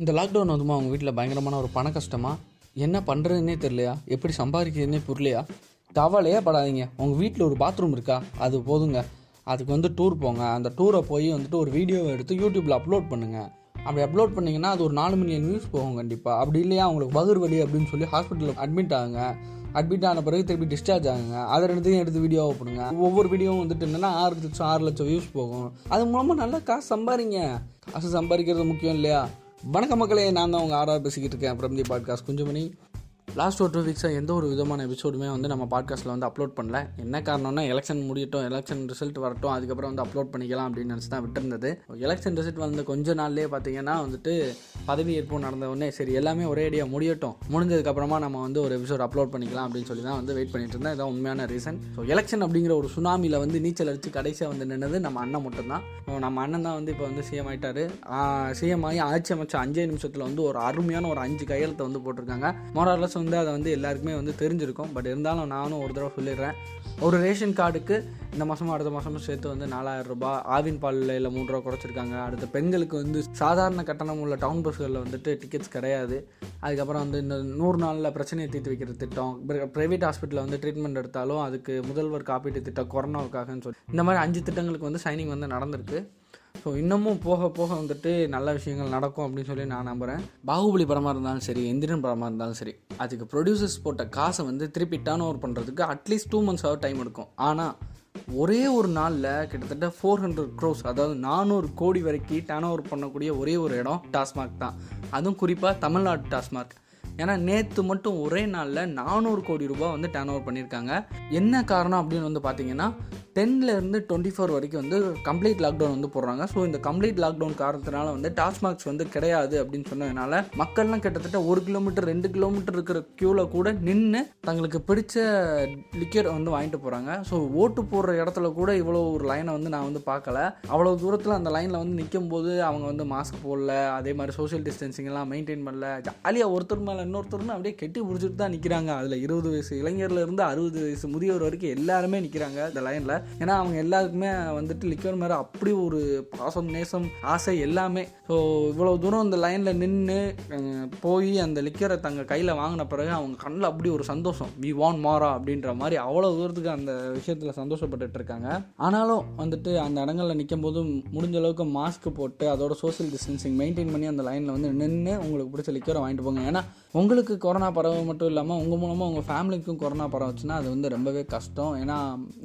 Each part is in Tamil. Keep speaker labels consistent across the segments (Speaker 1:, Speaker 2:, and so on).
Speaker 1: இந்த லாக்டவுன் வந்துமா அவங்க வீட்டில் பயங்கரமான ஒரு பண கஷ்டமா? என்ன பண்ணுறதுன்னே தெரியலையா? எப்படி சம்பாதிக்கிறதுனே புரியலையா? கவலையே படாதீங்க. உங்கள் வீட்டில் ஒரு பாத்ரூம் இருக்கா? அது போதுங்க. அதுக்கு வந்து டூர் போங்க. அந்த டூரை போய் வந்துட்டு ஒரு வீடியோவை எடுத்து யூடியூப்பில் அப்லோட் பண்ணுங்கள் அப்படி அப்லோட் பண்ணிங்கன்னா அது ஒரு நாலு மில்லியன் வியூஸ் போகும் கண்டிப்பாக அப்படி இல்லையா? அவங்களுக்கு பகிர் வலி அப்படின்னு சொல்லி ஹாஸ்பிட்டலில் அட்மிட் ஆகுங்க. அட்மிட் ஆன பிறகு திருப்பி டிஸ்சார்ஜ் ஆகுங்க. அதை ரெண்டுத்தையும் எடுத்து வீடியோ பண்ணுங்க ஒவ்வொரு வீடியோவும் வந்துட்டு என்னன்னா ஆறு லட்சம் ஆறு லட்சம் வியூஸ் போகும். அது மூலமாக நல்லா காசு சம்பாதிங்க. காசு சம்பாதிக்கிறது முக்கியம் இல்லையா? வணக்க மக்களே நான் தான் உங்கள் ஆர்ஆர் பேசிக்கிட்டு இருக்கேன். பிரம்ஜி பாட்காஸ்ட் குஞ்சுமணி. லாஸ்ட் ஒரு டூ வீக்ஸாக எந்த ஒரு விதமான எபிசோடுமே வந்து நம்ம பாட்காஸ்ட்டில் வந்து அப்லோட் பண்ணல. என்ன காரணம்னா எலெக்ஷன் முடியட்டும் எலெக்ஷன் ரிசல்ட் வரட்டும் அதுக்கப்புறம் வந்து அப்லோட் பண்ணிக்கலாம் அப்படின்னு நினச்சி தான் விட்டுருந்தது. எலெக்ஷன் ரிசல்ட் வந்த கொஞ்ச நாள்லேயே பார்த்தீங்கன்னா வந்துட்டு பதவி ஏற்பு நடந்த உடனே சரி எல்லாமே ஒரே அடியாக முடியட்டும். முடிஞ்சதுக்கப்புறமா நம்ம வந்து ஒரு எபிசோட் அப்லோட் பண்ணிக்கலாம் அப்படின்னு சொல்லி தான் வந்து வெயிட் பண்ணிட்டு இருந்தேன். இதான் உண்மையான ரீசன் ஸோ எலெக்ஷன் அப்படிங்கிற ஒரு சுனாமியில் வந்து நீச்சல் அடித்து கடைசியாக வந்து நின்னது நம்ம அண்ணன் மட்டும்தான். நம்ம அண்ணன் தான் வந்து இப்போ வந்து சிஎம் ஆகிட்டாரு சிஎம் ஆகி ஆட்சி அமைச்ச அஞ்சே நிமிஷத்தில் வந்து ஒரு அருமையான ஒரு அஞ்சு கையெழுத்தை வந்து போட்டிருக்காங்க. மோரலஸ் வந்து அதை வந்து எல்லாருக்குமே வந்து தெரிஞ்சிருக்கும். பட் இருந்தாலும் நானும் ஒரு தடவை சொல்லிடுறேன். ஒரு ரேஷன் கார்டுக்கு இந்த மாதமும் அடுத்த மாதமும் சேர்த்து வந்து நாலாயிரம் ரூபாய் ஆவின் பாலில் மூணு ரூபா குறைச்சிருக்காங்க. அடுத்த பெண்களுக்கு வந்து சாதாரண கட்டணம் உள்ள டவுன் பஸ்களில் வந்துட்டு டிக்கெட்ஸ் கிடையாது. அதுக்கப்புறம் வந்து இந்த நூறு நாளில் பிரச்சனையை தீர்த்து வைக்கிற திட்டம். ப்ரைவேட் ஹாஸ்பிட்டலில் வந்து ட்ரீட்மெண்ட் எடுத்தாலும் அதுக்கு முதல்வர் காப்பீட்டு திட்டம் கொரோனாவுக்காகன்னு சொல்லி. இந்த மாதிரி அஞ்சு திட்டங்களுக்கு வந்து சைனிங் வந்து நடந்திருக்கு. ஸோ இன்னமும் போக போக வந்துட்டு நல்ல விஷயங்கள் நடக்கும் அப்படின்னு சொல்லி நான் நம்புகிறேன் பாகுபலி படமாக இருந்தாலும் சரி எந்திரன் படமாக இருந்தாலும் சரி அதுக்கு ப்ரொடியூசர்ஸ் போட்ட காசை வந்து திருப்பி டர்ன் ஓவர் பண்ணுறதுக்கு அட்லீஸ்ட் டூ மந்த்ஸ் ஆகும் டைம் எடுக்கும். ஆனால் ஒரே ஒரு நாளில் கிட்டத்தட்ட ஃபோர் ஹண்ட்ரட் க்ரோஸ் அதாவது நானூறு கோடி வரைக்கும் டர்ன் ஓவர் பண்ணக்கூடிய ஒரே ஒரு இடம் டாஸ்மாக் தான். அதுவும் குறிப்பாக தமிழ்நாடு டாஸ்மாக் ஏன்னா நேற்று மட்டும் ஒரே நாளில் நானூறு கோடி ரூபாய் வந்து டர்ன் ஓவர் பண்ணியிருக்காங்க. என்ன காரணம் அப்படின்னு வந்து பார்த்தீங்கன்னா டென்லேருந்து டுவெண்ட்டி ஃபோர் வரைக்கும் வந்து கம்ப்ளீட் லாக்டவுன் வந்து போடுறாங்க. ஸோ இந்த கம்ப்ளீட் லாக்டவுன் காரணத்தினால வந்து டாஸ்மாக்ஸ் வந்து கிடையாது அப்படின்னு சொன்னதுனால மக்கள்லாம் கிட்டத்தட்ட ஒரு கிலோமீட்டர் ரெண்டு கிலோமீட்டர் இருக்கிற க்யூவில் கூட நின்று தங்களுக்கு பிடிச்ச லிக்யூர் வந்து வாங்கிட்டு போகிறாங்க ஸோ ஓட்டு போடுற இடத்துல கூட இவ்வளோ ஒரு லைனை வந்து நான் வந்து பார்க்கல. அவ்வளோ தூரத்தில் அந்த லைனில் வந்து நிற்கும் போது அவங்க வந்து மாஸ்க் போடல. அதே மாதிரி சோஷியல் டிஸ்டன்சிங்லாம் மெயின்டைன் பண்ணல. ஜாலியாக ஒருத்தர் மேலே இன்னொருத்தருன்னு அப்படியே கெட்டி பிடிச்சிட்டு தான் நிற்கிறாங்க அதில் இருபது வயசு இளைஞர்லேருந்து அறுபது வயசு முதியோர் வரைக்கும் எல்லாருமே நிற்கிறாங்க இந்த லைனில் ஏன்னா அவங்க எல்லாருக்குமே வந்துட்டு லிக்யோர் மேலே அப்படி ஒரு பாசம் நேசம் ஆசை எல்லாமே. ஸோ இவ்வளோ தூரம் அந்த லைனில் நின்று போய் அந்த லிக்கரை தங்க கையில் வாங்கின பிறகு அவங்க கண்ணில் அப்படி ஒரு சந்தோஷம் வி வான் மாறா அப்படின்ற மாதிரி அவ்வளோ தூரத்துக்கு அந்த விஷயத்தில் சந்தோஷப்பட்டுட்டு இருக்காங்க. ஆனாலும் வந்துட்டு அந்த இடங்களில் நிற்கும் போது முடிஞ்ச அளவுக்கு மாஸ்க் போட்டு அதோட சோஷியல் டிஸ்டன்சிங் மெயின்டைன் பண்ணி அந்த லைனில் வந்து நின்று உங்களுக்கு பிடிச்ச லிக்யூரை வாங்கிட்டு போங்க. ஏன்னா உங்களுக்கு கொரோனா பரவ மட்டும் இல்லாமல் உங்கள் மூலமாக உங்கள் ஃபேமிலிக்கும் கொரோனா பரவச்சுன்னா அது வந்து ரொம்பவே கஷ்டம். ஏன்னா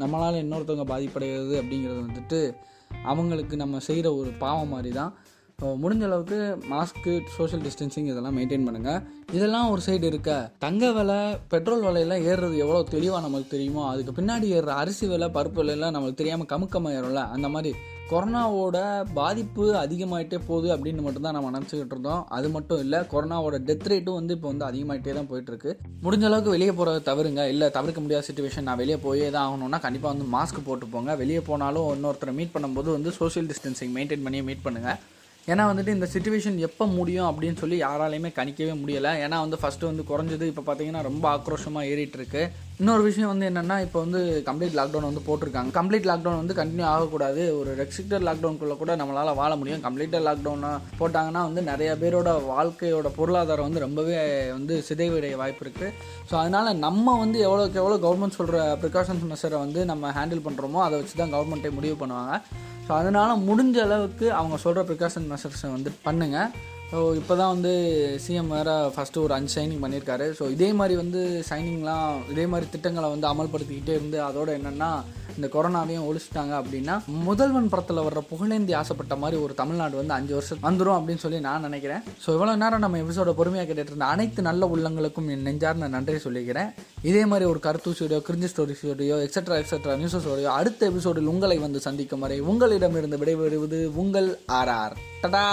Speaker 1: நம்மளால் மற்றவங்க பாதிப்படைகிறது அப்படிங்கிறது வந்துட்டு அவங்களுக்கு நம்ம செய்கிற ஒரு பாவம் மாதிரி தான். முடிஞ்ச அளவுக்கு மாஸ்க்கு சோஷியல் டிஸ்டன்சிங் இதெல்லாம் மெயின்டைன் பண்ணுங்கள் இதெல்லாம் ஒரு சைடு இருக்க? தங்க விலை பெட்ரோல் விலையெல்லாம் ஏறுறது எவ்வளோ தெளிவாக நமக்கு தெரியுமோ? அதுக்கு பின்னாடி ஏறுற அரிசி விலை பருப்பு விலையெல்லாம் நம்மளுக்கு தெரியாமல் கமுக்கமாக ஏறும்ல அந்த மாதிரி கொரோனாவோட பாதிப்பு அதிகமாகிட்டே போகுது அப்படின்னு மட்டும்தான் நம்ம நினச்சிக்கிட்டு இருந்தோம். அது மட்டும் இல்லை கொரோனாவோட டெத் ரேட்டும் வந்து இப்போ வந்து அதிகமாகிட்டே தான் போயிட்டுருக்கு. முடிஞ்ச அளவுக்கு வெளியே போகிறத தவிருங்க இல்லை தவிர்க்க முடியாத சுச்சுவேஷன் நான் வெளியே போயே தான் ஆகணும்னா கண்டிப்பாக வந்து மாஸ்க் போட்டு போங்க. வெளியே போனாலும் இன்னொருத்தரை மீட் பண்ணும்போது வந்து சோஷியல் டிஸ்டன்சிங் மெயின்டைன் பண்ணி மீட் பண்ணுங்கள் ஏன்னா வந்துட்டு இந்த சுச்சுவேஷன் எப்போ முடியும் அப்படின்னு சொல்லி யாராலையுமே கணிக்கவே முடியலை. ஏன்னா வந்து ஃபஸ்ட்டு வந்து குறைஞ்சது இப்போ பார்த்தீங்கன்னா ரொம்ப ஆக்ரோஷமாக ஏறிட்டு இருக்கு. இன்னொரு விஷயம் வந்து என்னென்னா இப்போ வந்து கம்ப்ளீட் லாக்டவுன் வந்து போட்டிருக்காங்க. கம்ப்ளீட் லாக்டவுன் வந்து கண்டினியூ ஆகக்கூடாது. ஒரு ரெஸ்ட்ரிக்டட் லாக்டவுனுக்குள்ளே கூட நம்மளால் வாழ முடியும். கம்ப்ளீட்டாக லாக்டவுனாக போட்டாங்கன்னா வந்து நிறைய பேரோட வாழ்க்கையோட பொருளாதாரம் வந்து ரொம்பவே வந்து சிதைவடைய வாய்ப்பு இருக்குது ஸோ அதனால் நம்ம வந்து எவ்வளோக்கு எவ்வளோ கவர்மெண்ட் சொல்கிற ப்ரிகாஷன்ஸ் மெஷரை வந்து நம்ம ஹேண்டில் பண்ணுறோமோ அதை வச்சு தான் கவர்மெண்ட்டே முடிவு பண்ணுவாங்க. ஸோ அதனால் முடிஞ்ச அளவுக்கு அவங்க சொல்கிற ப்ரிகாஷன் மெஷர்ஸை வந்து பண்ணுங்கள் ஸோ இப்போ தான் வந்து சிஎம் வேறு ஃபஸ்ட்டு ஒரு அஞ்சு சைனிங் பண்ணியிருக்காரு ஸோ இதே மாதிரி வந்து சைனிங்லாம் இதே மாதிரி திட்டங்களை வந்து அமல்படுத்திக்கிட்டே இருந்து அதோட என்னென்னா இந்த கொரோனாவையும் ஒழிச்சிட்டாங்க அப்படின்னா முதல்வன் படத்தில் வர்ற புகழேந்தி ஆசைப்பட்ட மாதிரி ஒரு தமிழ்நாடு வந்து அஞ்சு வருஷம் வந்துடும் அப்படின்னு சொல்லி நான் நினைக்கிறேன். ஸோ இவ்வளோ நேரம் நம்ம எபிசோட பொறுமையாக கேட்டுட்டு இருந்த அனைத்து நல்ல உள்ளங்களுக்கும் என் நெஞ்சார்ந்த நன்றி சொல்லிக்கிறேன். இதே மாதிரி ஒரு கருத்து ஸ்டுடியோ கிரிஞ்சி ஸ்டோரி எக்ஸட்ரா எக்ஸட்ரா நியூஸஸோடையோ அடுத்த எபிசோடில் உங்களை வந்து சந்திக்கும் வரை உங்களிடமிருந்து விடைபெறுவது உங்கள் ஆர்ஆர் டடா